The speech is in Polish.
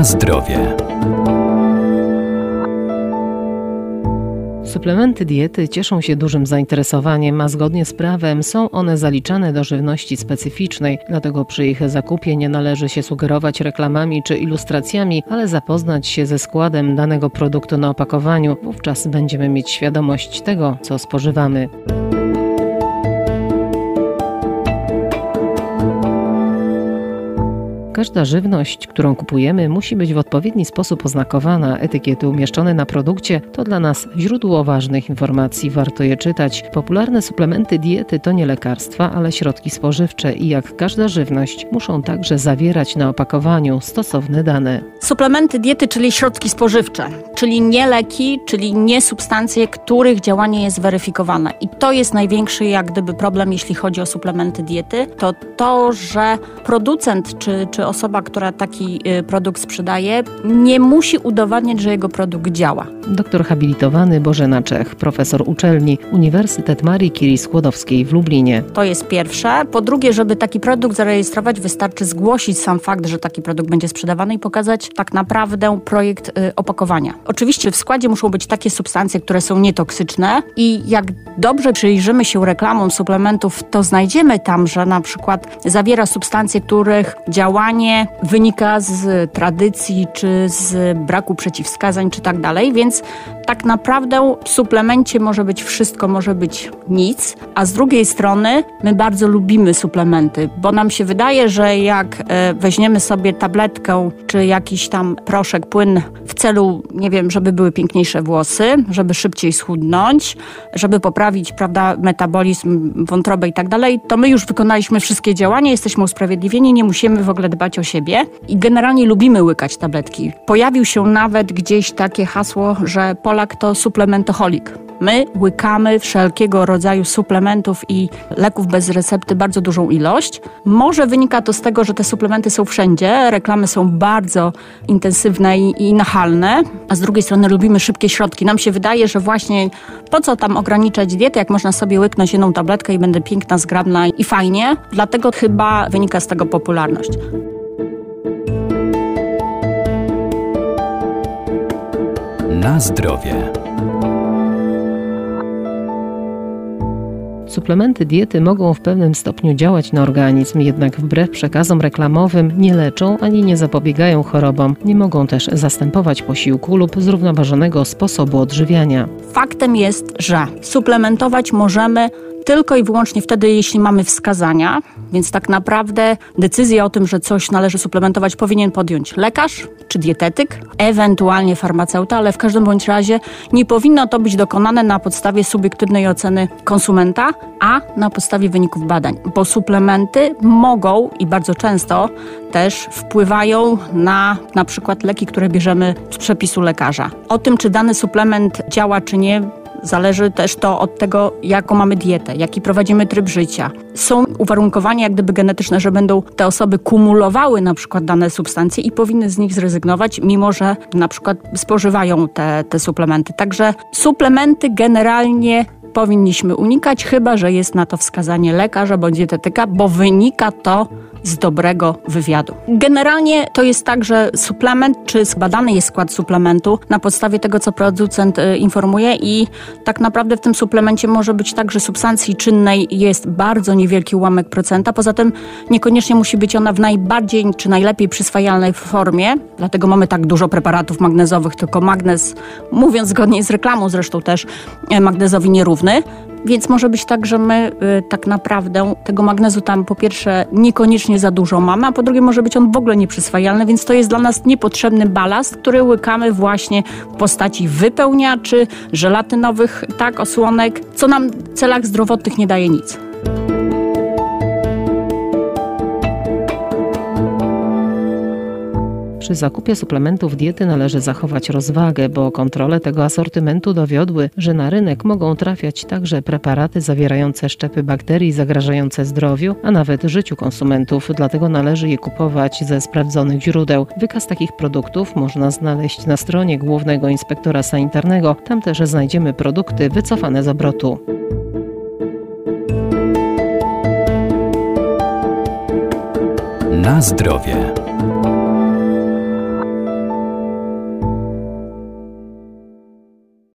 Na zdrowie. Suplementy diety cieszą się dużym zainteresowaniem, a zgodnie z prawem są one zaliczane do żywności specyficznej. Dlatego przy ich zakupie nie należy się sugerować reklamami czy ilustracjami, ale zapoznać się ze składem danego produktu na opakowaniu. Wówczas będziemy mieć świadomość tego, co spożywamy. Każda żywność, którą kupujemy, musi być w odpowiedni sposób oznakowana. Etykiety umieszczone na produkcie to dla nas źródło ważnych informacji, warto je czytać. Popularne suplementy diety to nie lekarstwa, ale środki spożywcze i jak każda żywność muszą także zawierać na opakowaniu stosowne dane. Suplementy diety, czyli środki spożywcze, czyli nie leki, czyli nie substancje, których działanie jest weryfikowane. I to jest największy jak gdyby problem, jeśli chodzi o suplementy diety, to to, że producent czy, czy osoba, która taki y, produkt sprzedaje, nie musi udowadniać, że jego produkt działa. Doktor habilitowany Bożena Czech, profesor uczelni Uniwersytet Marii Curie Skłodowskiej w Lublinie. To jest pierwsze. Po drugie, żeby taki produkt zarejestrować, wystarczy zgłosić sam fakt, że taki produkt będzie sprzedawany i pokazać tak naprawdę projekt y, opakowania. Oczywiście w składzie muszą być takie substancje, które są nietoksyczne i jak dobrze przyjrzymy się reklamom suplementów, to znajdziemy tam, że na przykład zawiera substancje, których działanie wynika z tradycji, czy z braku przeciwwskazań, czy tak dalej, więc tak naprawdę w suplemencie może być wszystko, może być nic, a z drugiej strony my bardzo lubimy suplementy, bo nam się wydaje, że jak e, weźmiemy sobie tabletkę, czy jakiś tam proszek, płyn w celu, nie wiem, żeby były piękniejsze włosy, żeby szybciej schudnąć, żeby poprawić, prawda, metabolizm wątroby i tak dalej, to my już wykonaliśmy wszystkie działania, jesteśmy usprawiedliwieni, nie musimy w ogóle dbać dbać o siebie i generalnie lubimy łykać tabletki. Pojawił się nawet gdzieś takie hasło, że Polak to suplementoholik. My łykamy wszelkiego rodzaju suplementów i leków bez recepty bardzo dużą ilość. Może wynika to z tego, że te suplementy są wszędzie, reklamy są bardzo intensywne i, i nachalne, a z drugiej strony lubimy szybkie środki. Nam się wydaje, że właśnie po co tam ograniczać dietę, jak można sobie łyknąć jedną tabletkę i będę piękna, zgrabna i fajnie. Dlatego chyba wynika z tego popularność. Na zdrowie. Suplementy diety mogą w pewnym stopniu działać na organizm, jednak wbrew przekazom reklamowym nie leczą ani nie zapobiegają chorobom. Nie mogą też zastępować posiłku lub zrównoważonego sposobu odżywiania. Faktem jest, że suplementować możemy tylko i wyłącznie wtedy, jeśli mamy wskazania, więc tak naprawdę decyzję o tym, że coś należy suplementować, powinien podjąć lekarz czy dietetyk, ewentualnie farmaceuta, ale w każdym bądź razie nie powinno to być dokonane na podstawie subiektywnej oceny konsumenta, a na podstawie wyników badań, bo suplementy mogą i bardzo często też wpływają na na przykład leki, które bierzemy z przepisu lekarza. O tym, czy dany suplement działa, czy nie, Zależy też to od tego, jaką mamy dietę, jaki prowadzimy tryb życia. Są uwarunkowania jak gdyby genetyczne, że będą te osoby kumulowały na przykład dane substancje i powinny z nich zrezygnować, mimo że na przykład spożywają te, te suplementy. Także suplementy generalnie powinniśmy unikać, chyba że jest na to wskazanie lekarza bądź dietetyka, bo wynika to z dobrego wywiadu. Generalnie to jest tak, że suplement, czy zbadany jest skład suplementu na podstawie tego, co producent y, informuje i tak naprawdę w tym suplemencie może być tak, że substancji czynnej jest bardzo niewielki ułamek procenta, poza tym niekoniecznie musi być ona w najbardziej czy najlepiej przyswajalnej formie, dlatego mamy tak dużo preparatów magnezowych, tylko magnez, mówiąc zgodnie z reklamą zresztą też, e, magnezowi nierówny, więc może być tak, że my y, tak naprawdę tego magnezu tam po pierwsze niekoniecznie za dużo mamy, a po drugie może być on w ogóle nieprzyswajalny, więc to jest dla nas niepotrzebny balast, który łykamy właśnie w postaci wypełniaczy, żelatynowych tak, osłonek, co nam w celach zdrowotnych nie daje nic. Przy zakupie suplementów diety należy zachować rozwagę, bo kontrole tego asortymentu dowiodły, że na rynek mogą trafiać także preparaty zawierające szczepy bakterii zagrażające zdrowiu, a nawet życiu konsumentów, dlatego należy je kupować ze sprawdzonych źródeł. Wykaz takich produktów można znaleźć na stronie Głównego Inspektora Sanitarnego. Tam też znajdziemy produkty wycofane z obrotu. Na zdrowie.